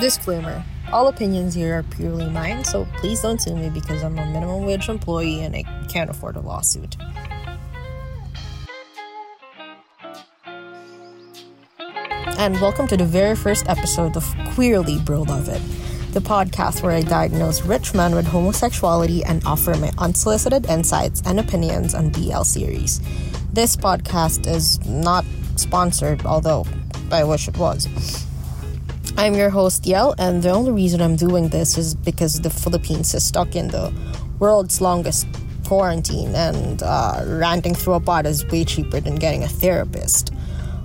Disclaimer All opinions here are purely mine, so please don't sue me because I'm a minimum wage employee and I can't afford a lawsuit. And welcome to the very first episode of Queerly Bro Love It, the podcast where I diagnose rich men with homosexuality and offer my unsolicited insights and opinions on BL series. This podcast is not sponsored, although I wish it was. I'm your host, Yel, and the only reason I'm doing this is because the Philippines is stuck in the world's longest quarantine, and uh, ranting through a pod is way cheaper than getting a therapist.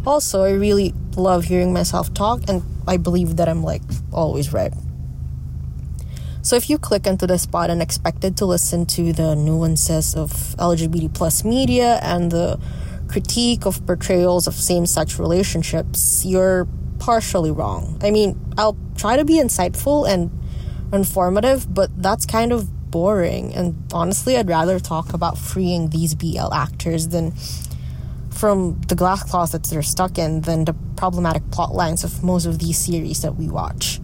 Also, I really love hearing myself talk, and I believe that I'm like always right. So, if you click into this pod and expected to listen to the nuances of LGBT plus media and the critique of portrayals of same sex relationships, you're partially wrong. I mean, I'll try to be insightful and informative, but that's kind of boring. And honestly, I'd rather talk about freeing these BL actors than from the glass closets they're stuck in than the problematic plot lines of most of these series that we watch.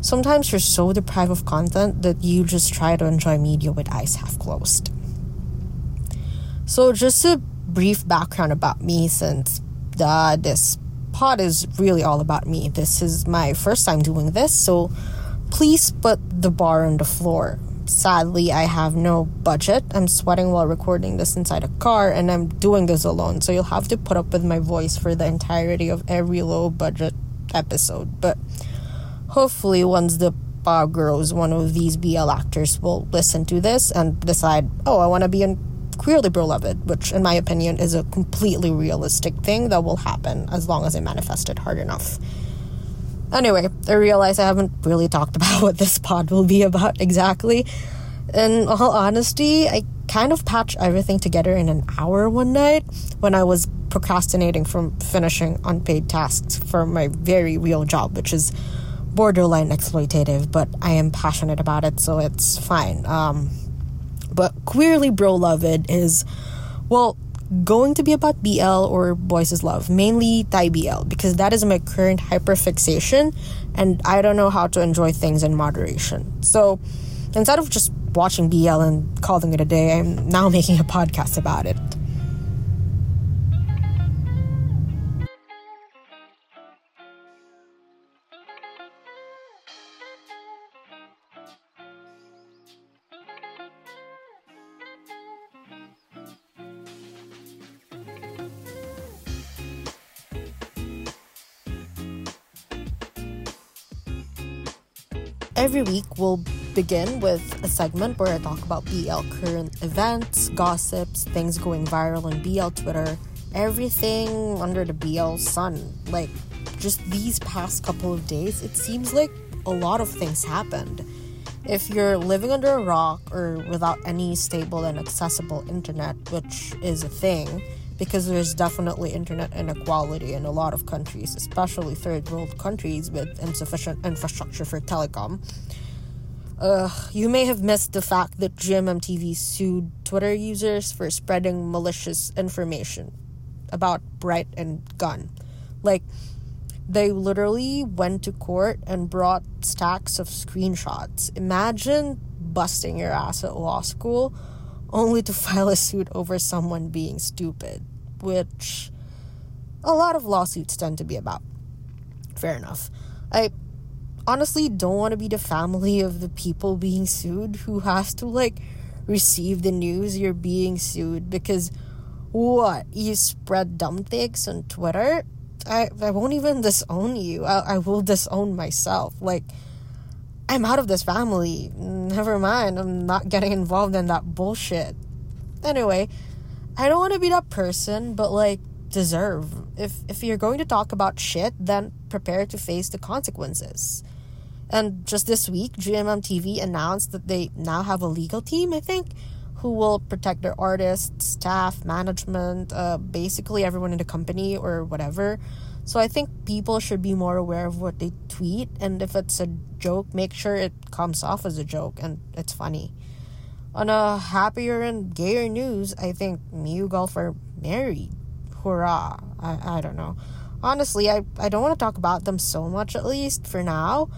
Sometimes you're so deprived of content that you just try to enjoy media with eyes half closed. So, just a brief background about me since uh, this pod is really all about me. This is my first time doing this, so please put the bar on the floor. Sadly, I have no budget. I'm sweating while recording this inside a car, and I'm doing this alone, so you'll have to put up with my voice for the entirety of every low budget episode. But hopefully, once the bar grows, one of these BL actors will listen to this and decide, oh, I want to be in queerly beloved, which, in my opinion, is a completely realistic thing that will happen as long as I manifest it hard enough. Anyway, I realize I haven't really talked about what this pod will be about exactly. In all honesty, I kind of patched everything together in an hour one night when I was procrastinating from finishing unpaid tasks for my very real job, which is borderline exploitative, but I am passionate about it, so it's fine. Um, but queerly bro loved is well going to be about BL or boys love, mainly Thai BL, because that is my current hyperfixation and I don't know how to enjoy things in moderation. So instead of just watching BL and calling it a day, I'm now making a podcast about it. Every week, we'll begin with a segment where I talk about BL current events, gossips, things going viral on BL Twitter, everything under the BL sun. Like, just these past couple of days, it seems like a lot of things happened. If you're living under a rock or without any stable and accessible internet, which is a thing, because there's definitely internet inequality in a lot of countries, especially third world countries with insufficient infrastructure for telecom. Uh, you may have missed the fact that GMMTV sued Twitter users for spreading malicious information about Bright and Gun. Like, they literally went to court and brought stacks of screenshots. Imagine busting your ass at law school only to file a suit over someone being stupid, which a lot of lawsuits tend to be about. Fair enough. I honestly don't want to be the family of the people being sued who has to like receive the news you're being sued because what you spread dumb things on Twitter. I, I won't even disown you. I, I will disown myself. Like, I'm out of this family. Never mind, I'm not getting involved in that bullshit. Anyway, I don't want to be that person, but like deserve. If if you're going to talk about shit, then prepare to face the consequences. And just this week, GMM TV announced that they now have a legal team, I think, who will protect their artists, staff, management, uh, basically everyone in the company or whatever so I think people should be more aware of what they tweet, and if it's a joke, make sure it comes off as a joke and it's funny. On a happier and gayer news, I think Mew Gulf are married. Hurrah! I, I don't know. Honestly, I, I don't want to talk about them so much, at least for now,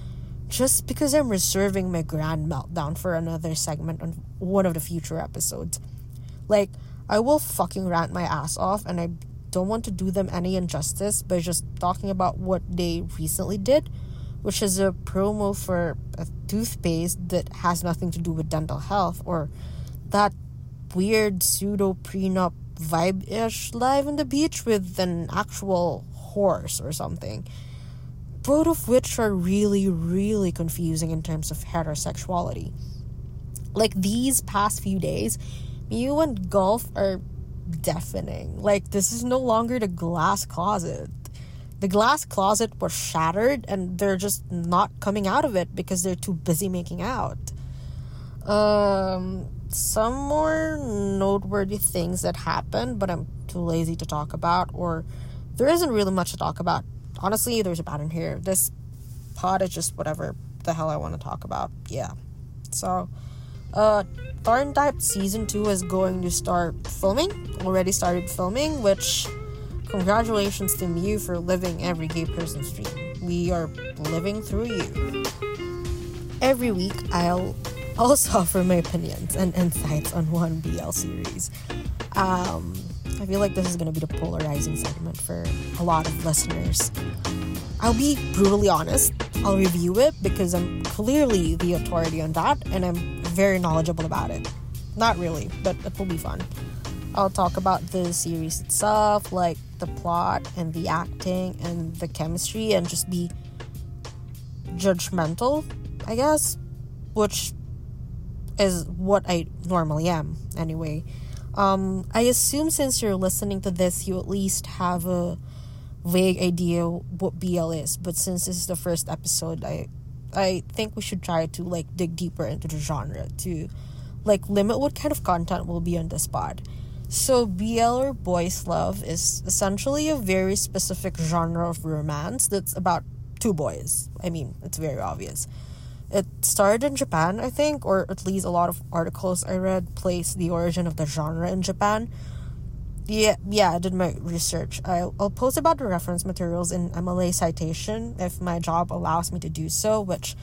just because I'm reserving my grand meltdown for another segment on one of the future episodes. Like, I will fucking rant my ass off, and I don't want to do them any injustice by just talking about what they recently did, which is a promo for a toothpaste that has nothing to do with dental health, or that weird pseudo prenup vibe ish live on the beach with an actual horse or something both of which are really, really confusing in terms of heterosexuality. Like these past few days, Mew and Gulf are deafening. Like this is no longer the glass closet. The glass closet was shattered and they're just not coming out of it because they're too busy making out. Um some more noteworthy things that happened, but I'm too lazy to talk about or there isn't really much to talk about honestly, there's a pattern here. This pod is just whatever the hell I want to talk about. Yeah. So, uh, TharnType Season 2 is going to start filming. Already started filming, which congratulations to you for living every gay person's dream. We are living through you. Every week, I'll also offer my opinions and insights on one BL series. Um, I feel like this is going to be the polarizing segment for a lot of listeners. I'll be brutally honest. I'll review it because I'm clearly the authority on that and I'm very knowledgeable about it. Not really, but it will be fun. I'll talk about the series itself, like the plot and the acting and the chemistry, and just be judgmental, I guess, which is what I normally am anyway. Um, I assume since you're listening to this, you at least have a vague idea what BL is. But since this is the first episode, I I think we should try to like dig deeper into the genre to like limit what kind of content will be on this pod. So BL or boys love is essentially a very specific genre of romance that's about two boys. I mean, it's very obvious. It started in Japan, I think, or at least a lot of articles I read place the origin of the genre in Japan. Yeah, yeah, I did my research. I'll, I'll post about the reference materials in MLA citation if my job allows me to do so, which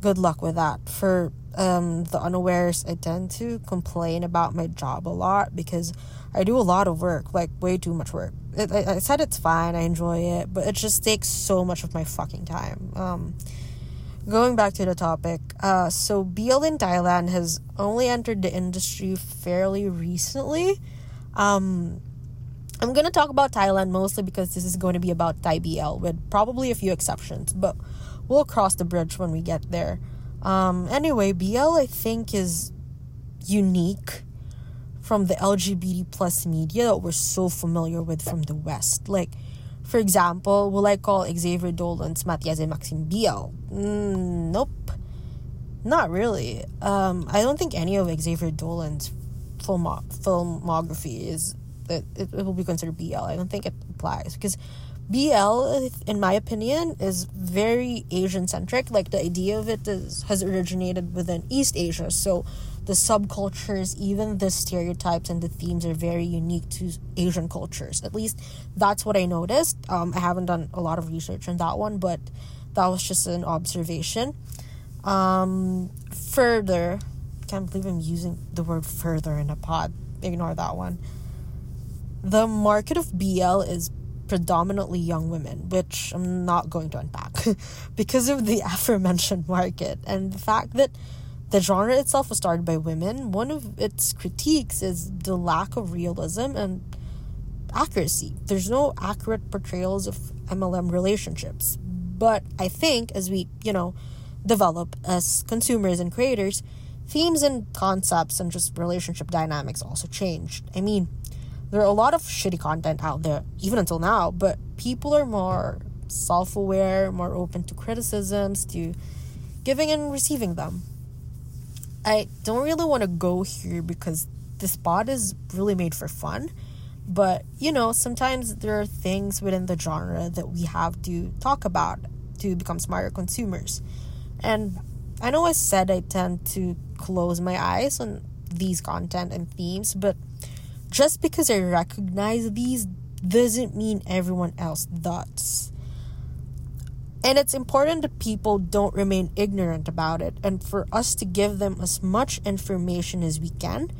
good luck with that. For um, the unawares, I tend to complain about my job a lot because I do a lot of work, like way too much work. It, I, I said it's fine, I enjoy it, but it just takes so much of my fucking time. Um, going back to the topic, uh, so BL in Thailand has only entered the industry fairly recently. Um, I'm gonna talk about Thailand mostly because this is going to be about Thai BL with probably a few exceptions, but we'll cross the bridge when we get there. Um, anyway, BL I think is unique from the LGBT plus media that we're so familiar with from the West. Like, for example, will I call Xavier Dolan's Mathias and Maxime BL? Mm, nope. Not really. Um, I don't think any of Xavier Dolan's film filmography is it, it, will be considered BL. I don't think it applies because BL, in my opinion, is very Asian centric. Like the idea of it is, has originated within East Asia, so the subcultures, even the stereotypes and the themes are very unique to Asian cultures. At least that's what I noticed. Um, I haven't done a lot of research on that one, but that was just an observation. Um, further, can't believe I'm using the word further in a pod. Ignore that one. The market of BL is predominantly young women, which I'm not going to unpack because of the aforementioned market and the fact that the genre itself was started by women. One of its critiques is the lack of realism and accuracy. There's no accurate portrayals of MLM relationships. But I think as we, you know, develop as consumers and creators, themes and concepts and just relationship dynamics also changed. I mean, there are a lot of shitty content out there, even until now, but people are more self aware, more open to criticisms, to giving and receiving them. I don't really want to go here because this spot is really made for fun. But, you know, sometimes there are things within the genre that we have to talk about to become smarter consumers. And I know I said I tend to close my eyes on these content and themes, but just because I recognize these doesn't mean everyone else does. And it's important that people don't remain ignorant about it and for us to give them as much information as we can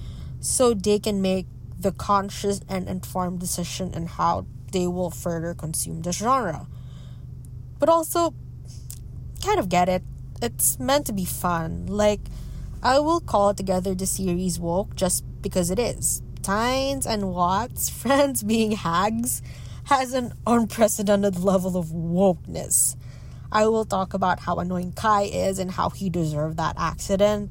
so they can make the conscious and informed decision on how they will further consume the genre. But also, kind of get it. It's meant to be fun. Like, I will call together the series woke just because it is. Tine's and Wat's, friends being hags, has an unprecedented level of wokeness. I will talk about how annoying Kai is and how he deserved that accident.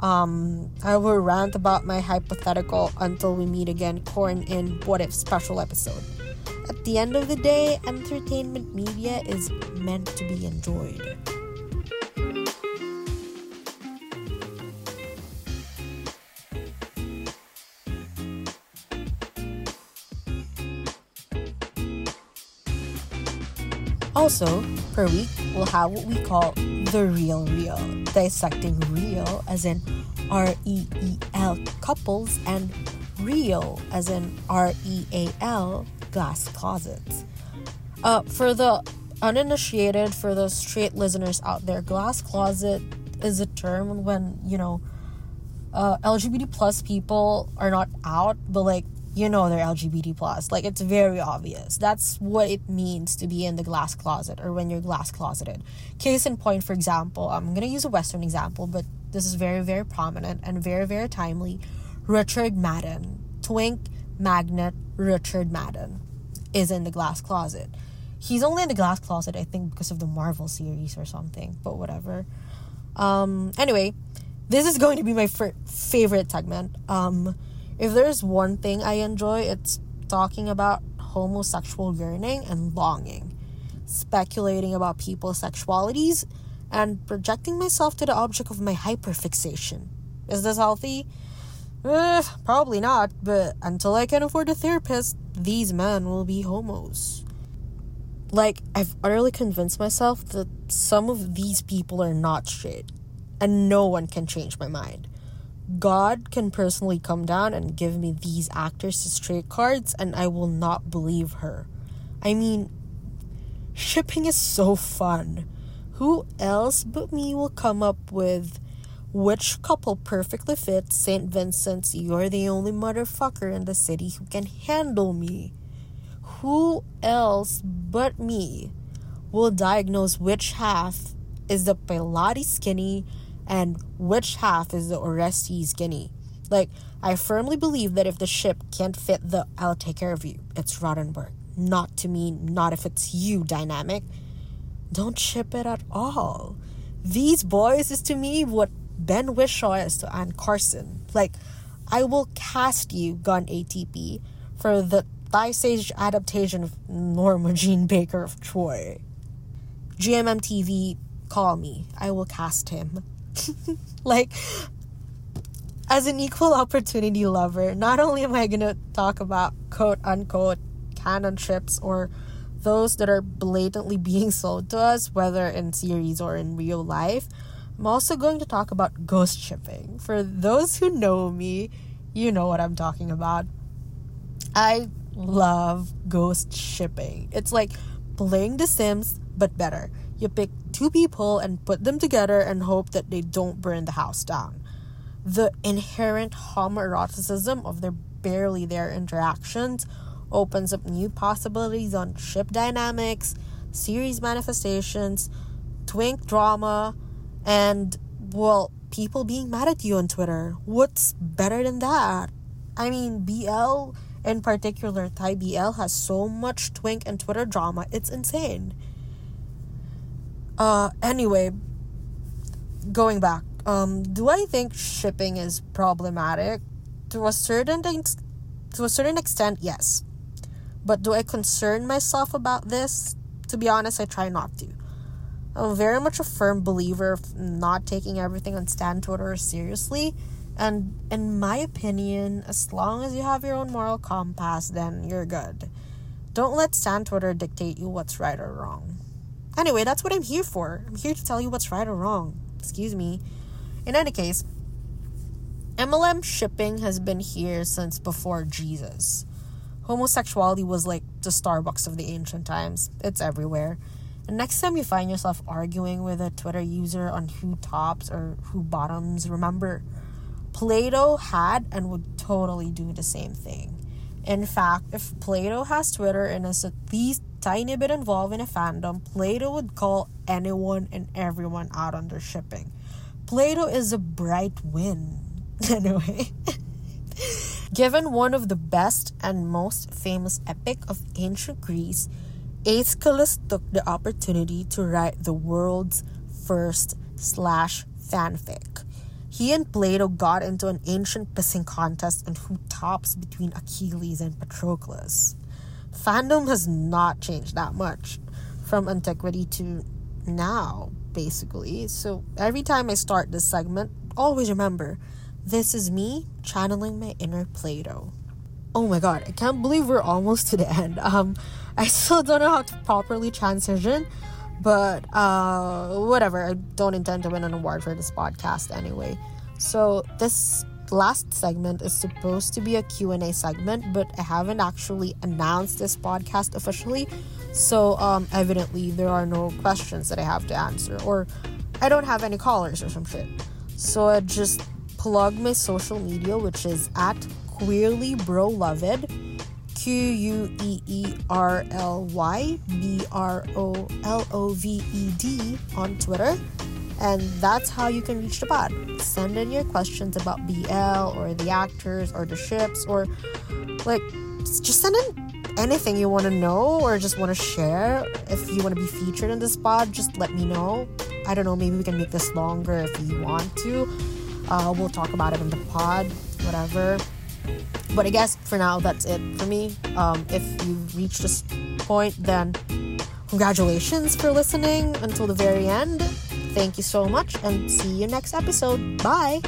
Um, I will rant about my hypothetical until we meet again, Korn In what if special episode. At the end of the day, entertainment media is meant to be enjoyed. Also, per week, we'll have what we call the Real Real, dissecting real as in R E E L couples and real as in R E A L glass closets. Uh, for the uninitiated, for the straight listeners out there, glass closet is a term when, you know, uh, LGBT plus people are not out, but like you know they're LGBT plus. Like it's very obvious. That's what it means to be in the glass closet or when you're glass closeted. Case in point, for example, I'm gonna use a Western example, but this is very, very prominent and very, very timely. Richard Madden, twink magnet Richard Madden, is in the glass closet. He's only in the glass closet, I think, because of the Marvel series or something, but whatever. Um, anyway, this is going to be my f- favorite segment. Um, if there's one thing I enjoy, it's talking about homosexual yearning and longing, speculating about people's sexualities, and projecting myself to the object of my hyperfixation. Is this healthy? Eh, probably not, but until I can afford a therapist, these men will be homos. Like, I've utterly convinced myself that some of these people are not straight, and no one can change my mind. God can personally come down and give me these actors straight cards, and I will not believe her. I mean, shipping is so fun. Who else but me will come up with which couple perfectly fits St. Vincent's You're the only motherfucker in the city who can handle me? Who else but me will diagnose which half is the Pylades skinny and which half is the Orestes Guinea. Like, I firmly believe that if the ship can't fit the I'll take care of you, it's Rottenberg. Not to me, not if it's you dynamic. Don't ship it at all. These boys is to me what Ben Whishaw is to Anne Carson. Like, I will cast you, Gun ATP, for the Thai Sage adaptation of Norma Jeane Baker of Troy. GMM TV, call me. I will cast him. like, as an equal opportunity lover, not only am I gonna talk about quote unquote canon ships or those that are blatantly being sold to us, whether in series or in real life, I'm also going to talk about ghost shipping. For those who know me, you know what I'm talking about. I love ghost shipping. It's like playing The Sims, but better. You pick two people and put them together and hope that they don't burn the house down. The inherent homoeroticism of their barely there interactions opens up new possibilities on ship dynamics, series manifestations, twink drama, and, well, people being mad at you on Twitter. What's better than that? I mean, BL in particular, Thai BL has so much twink and Twitter drama, it's insane. Uh, anyway, going back, um, do I think shipping is problematic? To a certain to a certain extent, yes. But do I concern myself about this? To be honest, I try not to. I'm very much a firm believer of not taking everything on Stan Twitter seriously. And in my opinion, as long as you have your own moral compass, then you're good. Don't let Stan Twitter dictate you what's right or wrong. Anyway, that's what I'm here for. I'm here to tell you what's right or wrong. Excuse me. In any case, MLM shipping has been here since before Jesus. Homosexuality was like the Starbucks of the ancient times. It's everywhere. And next time you find yourself arguing with a Twitter user on who tops or who bottoms, remember Plato had and would totally do the same thing. In fact, if Plato has Twitter and is at least tiny bit involved in a fandom, Plato would call anyone and everyone out on their shipping. Plato is a BrightWin. Anyway. Given one of the best and most famous epic of ancient Greece, Aeschylus took the opportunity to write the world's first slash fanfic. He and Plato got into an ancient pissing contest on who tops between Achilles and Patroclus. Fandom has not changed that much from antiquity to now, basically. So every time I start this segment, always remember this is me channeling my inner Plato. Oh my god, I can't believe we're almost to the end. Um, I still don't know how to properly transition, but uh, whatever. I don't intend to win an award for this podcast anyway. So this last segment is supposed to be a Q&A segment, but I haven't actually announced this podcast officially. So um, evidently there are no questions that I have to answer, or I don't have any callers or some shit. So I just plug my social media, which is at queerly broloved Q U E E R L Y B R O L O V E D on Twitter. And that's how you can reach the pod. Send in your questions about BL or the actors or the ships or like just send in anything you want to know or just want to share. If you want to be featured in this pod, just let me know. I don't know, maybe we can make this longer if you want to. Uh, we'll talk about it in the pod, whatever. But I guess for now, that's it for me. Um, if you've reached this point, then congratulations for listening until the very end. Thank you so much and see you next episode. Bye.